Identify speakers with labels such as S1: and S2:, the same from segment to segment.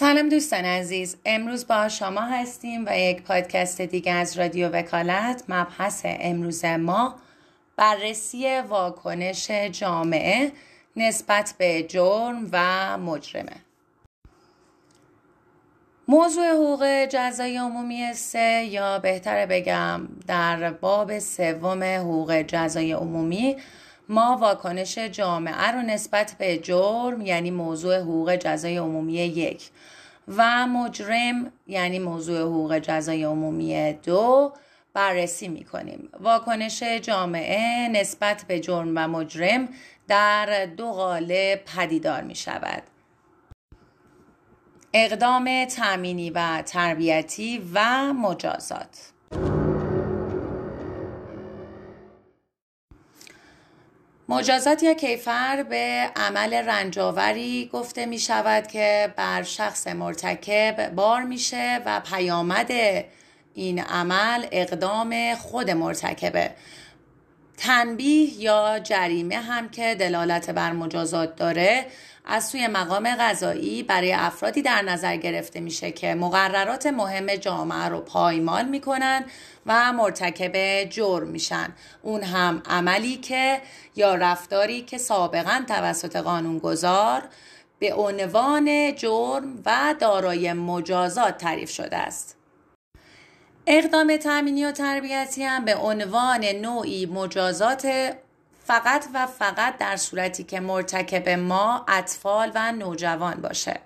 S1: سلام دوستان عزیز. امروز با شما هستیم و یک پادکست دیگه از رادیو وکالت مبحث امروز ما بررسی واکنش جامعه نسبت به جرم و مجرمه. موضوع حقوق جزای عمومی سه یا بهتره بگم در باب سوم حقوق جزای عمومی ما واکنش جامعه رو نسبت به جرم یعنی موضوع حقوق جزای عمومی یک و مجرم یعنی موضوع حقوق جزای عمومی دو بررسی می کنیم. واکنش جامعه نسبت به جرم و مجرم در دو قالب پدیدار می شود. اقدام تامینی و تربیتی و مجازات مجازات یا کیفر به عمل رنجاوری گفته می شود که بر شخص مرتکب بار میشه و پیامد این عمل اقدام خود مرتکبه. تنبیه یا جریمه هم که دلالت بر مجازات داره از سوی مقام قضایی برای افرادی در نظر گرفته میشه که مقررات مهم جامعه رو پایمال می‌کنن و مرتکب جرم میشن. اون هم عملی که یا رفتاری که سابقا توسط قانونگذار به عنوان جرم و دارای مجازات تعریف شده است. اقدام تامینی و تربیتی هم به عنوان نوعی مجازات فقط و فقط در صورتی که مرتکب ما اطفال و نوجوان باشه.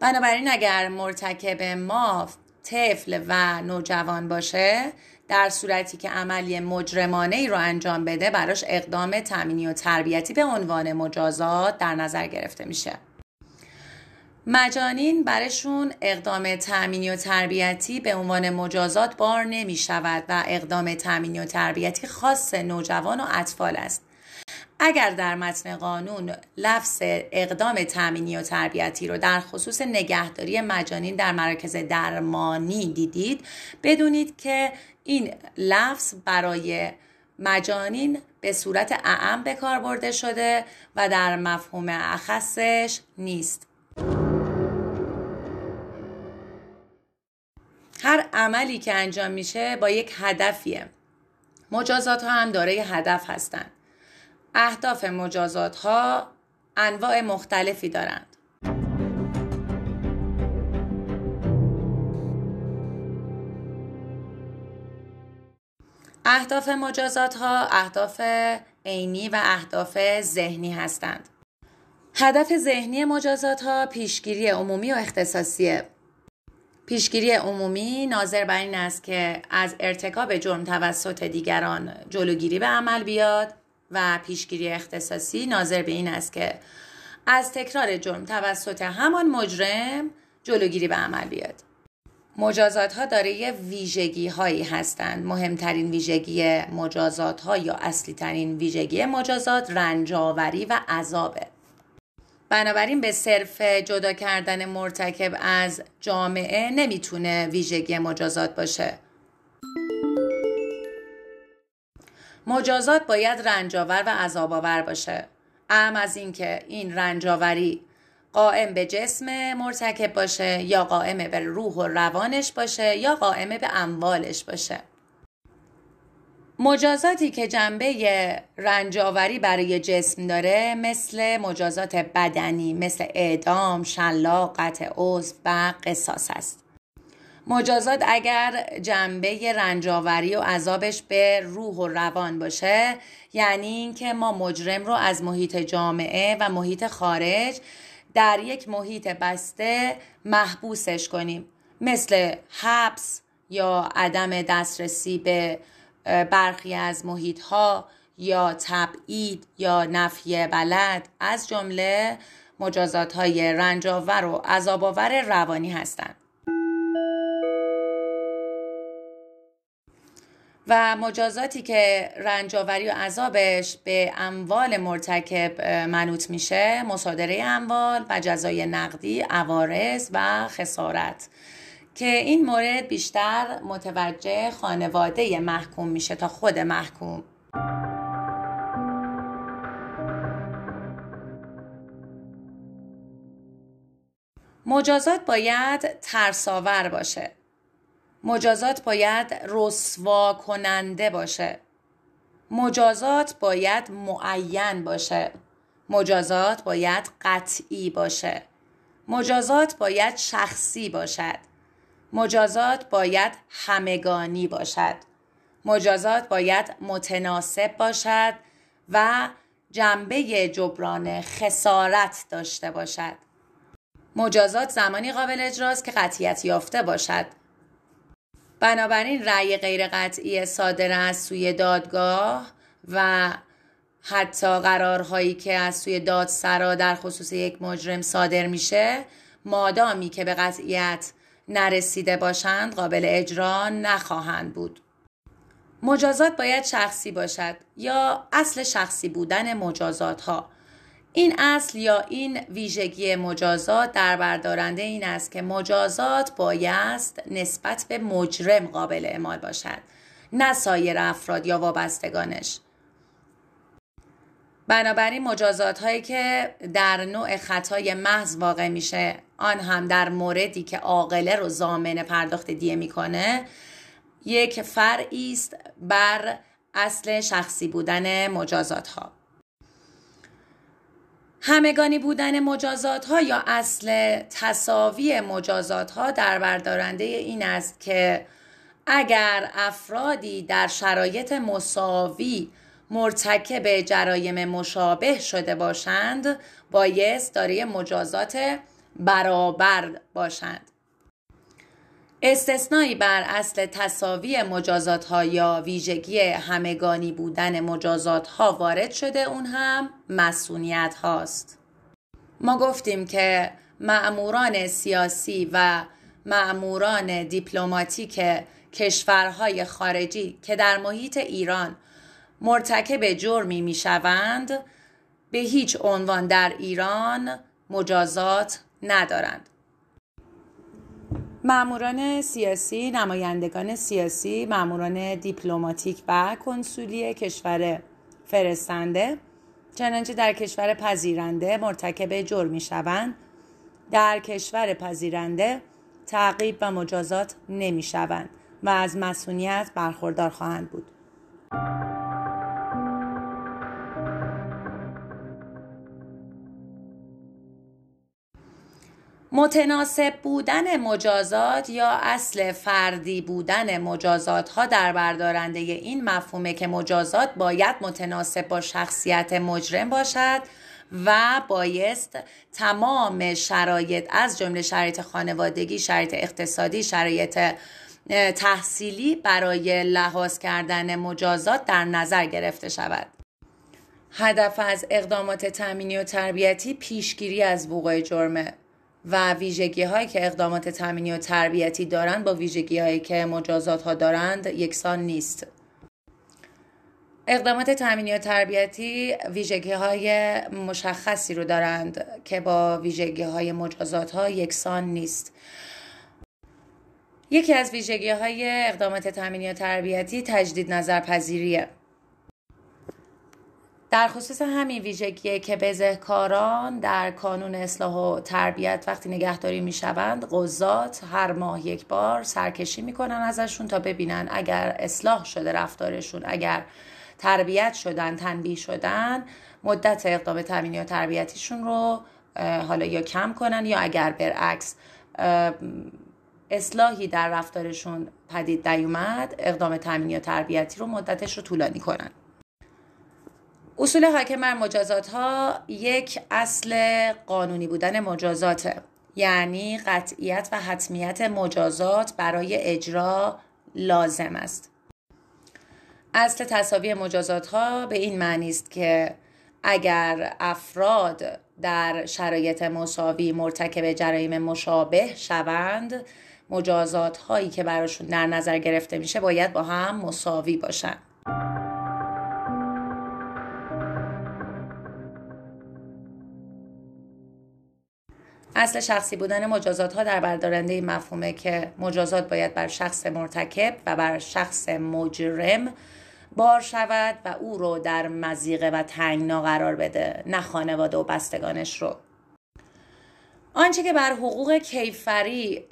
S1: بنابراین اگر مرتکب ما طفل و نوجوان باشه در صورتی که عملی مجرمانه ای رو انجام بده براش اقدام تامینی و تربیتی به عنوان مجازات در نظر گرفته میشه. مجانین برشون اقدام تأمینی و تربیتی به عنوان مجازات بار نمی شود و اقدام تأمینی و تربیتی خاص نوجوان و اطفال است. اگر در متن قانون لفظ اقدام تأمینی و تربیتی رو در خصوص نگهداری مجانین در مراکز درمانی دیدید بدونید که این لفظ برای مجانین به صورت اعم به کار برده شده و در مفهوم اخصش نیست. هر عملی که انجام میشه با یک هدفیه. مجازات ها هم دارای هدف هستند اهداف مجازات ها انواع مختلفی دارند. اهداف مجازات ها اهداف عینی و اهداف ذهنی هستند. هدف ذهنی مجازات ها پیشگیری عمومی و اختصاصیه. پیشگیری عمومی ناظر بر این است که از ارتکاب جرم توسط دیگران جلوگیری به عمل بیاد و پیشگیری اختصاصی ناظر به این است که از تکرار جرم توسط همان مجرم جلوگیری به عمل بیاد. مجازات ها دارای ویژگی هایی هستند. مهمترین ویژگی مجازات ها یا اصلی ترین ویژگی مجازات رنجاوری و عذابه. بنابراین به صرف جدا کردن مرتکب از جامعه نمی‌تونه ویژگی مجازات باشه. مجازات باید رنجاور و عذاباور باشه. اهم از اینکه این رنجاوری قائم به جسم مرتکب باشه یا قائم به روح و روانش باشه یا قائم به اموالش باشه. مجازاتی که جنبه رنجاوری برای جسم داره مثل مجازات بدنی مثل اعدام، شلاق، قطع عضو و قصاص است. مجازات اگر جنبه رنجاوری و عذابش به روح و روان باشه یعنی اینکه ما مجرم رو از محیط جامعه و محیط خارج در یک محیط بسته محبوسش کنیم مثل حبس یا عدم دسترسی به برخی از محیط ها یا تبعید یا نفی بلد از جمله مجازات های رنجاور و عذاباور روانی هستند. و مجازاتی که رنجاوری و عذابش به اموال مرتکب منوط میشه مصادره اموال و جزای نقدی عوارض و خسارت که این مورد بیشتر متوجه خانواده محکوم میشه تا خود محکوم. مجازات باید ترساور باشه. مجازات باید رسوا کننده باشه. مجازات باید معین باشه. مجازات باید قطعی باشه. مجازات باید شخصی باشد. مجازات باید همگانی باشد. مجازات باید متناسب باشد و جنبه جبران خسارت داشته باشد. مجازات زمانی قابل اجراست که قطعیت یافته باشد. بنابراین رأی غیر قطعی صادر از سوی دادگاه و حتی قرارهایی که از سوی دادسرا در خصوص یک مجرم صادر میشه مادامی که به قطعیت نرسیده باشند قابل اجرا نخواهند بود. مجازات باید شخصی باشد یا اصل شخصی بودن مجازات ها این اصل یا این ویژگی مجازات در بردارنده این است که مجازات بایست نسبت به مجرم قابل اعمال باشد نه سایر افراد یا وابستگانش. بنابراین مجازات هایی که در نوع خطای محض واقع میشه آن هم در موردی که عاقله رو زامن پرداخت دیه می‌کنه یک فرعی است بر اصل شخصی بودن مجازات ها همگانی بودن مجازات ها یا اصل تصاوی مجازات ها در بردارنده این است که اگر افرادی در شرایط مساوی مرتکب جرایم مشابه شده باشند بایست دارای مجازات برابر باشند. استثنایی بر اصل تصاوی مجازات ها یا ویژگی همگانی بودن مجازات ها وارد شده اون هم مسئولیت هاست. ما گفتیم که معموران سیاسی و معموران دیپلماتیک کشورهای خارجی که در محیط ایران مرتکب جرمی می شوند به هیچ عنوان در ایران مجازات ندارند معموران سیاسی، نمایندگان سیاسی، معموران دیپلماتیک و کنسولی کشور فرستنده چنانچه در کشور پذیرنده مرتکب جرم می شوند در کشور پذیرنده تعقیب و مجازات نمی شوند و از مسئولیت برخوردار خواهند بود. متناسب بودن مجازات یا اصل فردی بودن مجازات ها در بردارنده این مفهومه که مجازات باید متناسب با شخصیت مجرم باشد و بایست تمام شرایط از جمله شرایط خانوادگی، شرایط اقتصادی، شرایط تحصیلی برای لحاظ کردن مجازات در نظر گرفته شود. هدف از اقدامات تامینی و تربیتی پیشگیری از وقوع جرمه و ویژگی هایی که اقدامات تامینی و تربیتی دارند با ویژگی هایی که مجازات ها دارند یکسان نیست. اقدامات تامینی و تربیتی ویژگی های مشخصی رو دارند که با ویژگی های مجازات ها یکسان نیست. یکی از ویژگی های اقدامات تامینی و تربیتی تجدید نظر پذیریه در خصوص همین ویژگیه که بزهکاران در کانون اصلاح و تربیت وقتی نگهداری می‌شوند قضات هر ماه یک بار سرکشی می‌کنن ازشون تا ببینن اگر اصلاح شده رفتارشون اگر تربیت شدن تنبیه شدن مدت اقدام تامینی و تربیتیشون رو حالا یا کم کنن یا اگر برعکس اصلاحی در رفتارشون پدید نیومد اقدام تامینی و تربیتی رو مدتش رو طولانی کنن. اصول حاکم بر مجازات ها یک اصل قانونی بودن مجازاته یعنی قطعیت و حتمیت مجازات برای اجرا لازم است. اصل تصاوی مجازات ها به این معنی است که اگر افراد در شرایط مساوی مرتکب جرایم مشابه شوند مجازات هایی که براشون در نظر گرفته میشه باید با هم مساوی باشند اصل شخصی بودن مجازات ها در بردارنده این مفهومه که مجازات باید بر شخص مرتکب و بر شخص مجرم بار شود و او رو در مزیقه و تنگنا قرار بده نه خانواده و بستگانش رو. آنچه که بر حقوق کیفری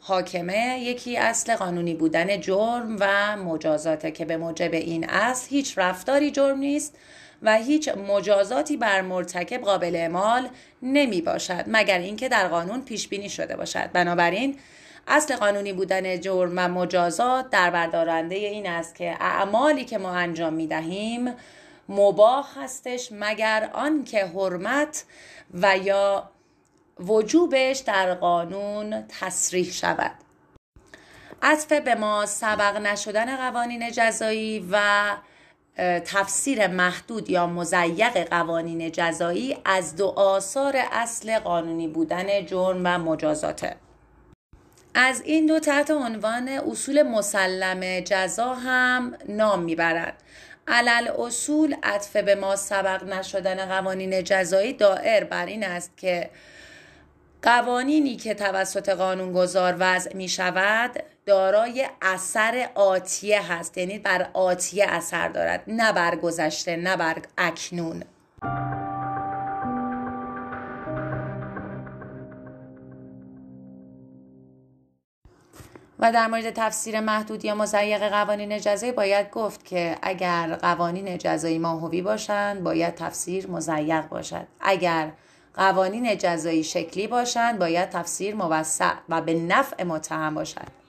S1: حاکمه یکی اصل قانونی بودن جرم و مجازاته که به موجب این اصل هیچ رفتاری جرم نیست و هیچ مجازاتی بر مرتکب قابل اعمال نمی باشد مگر اینکه در قانون پیش بینی شده باشد. بنابراین اصل قانونی بودن جرم و مجازات در بردارنده این است که اعمالی که ما انجام می دهیم مباح هستش مگر آنکه حرمت و یا وجوبش در قانون تصریح شود. عطف به ما سبق نشدن قوانین جزایی و تفسیر محدود یا مزیق قوانین جزایی از دو آثار اصل قانونی بودن جرم و مجازاته. از این دو تحت عنوان اصول مسلم جزا هم نام می‌برد. علل اصول عطف به ما سبق نشدن قوانین جزایی دائر بر این است که قوانینی که توسط قانونگذار وضع می شود دارای اثر آتیه هست. یعنی بر آتیه اثر دارد. نه بر گذشته نه بر اکنون. و در مورد تفسیر محدود یا مزیق قوانین جزایی باید گفت که اگر قوانین جزایی ماهوی باشند باید تفسیر مزیق باشد. اگر قوانین جزایی شکلی باشند باید تفسیر موسع و به نفع متهم باشد.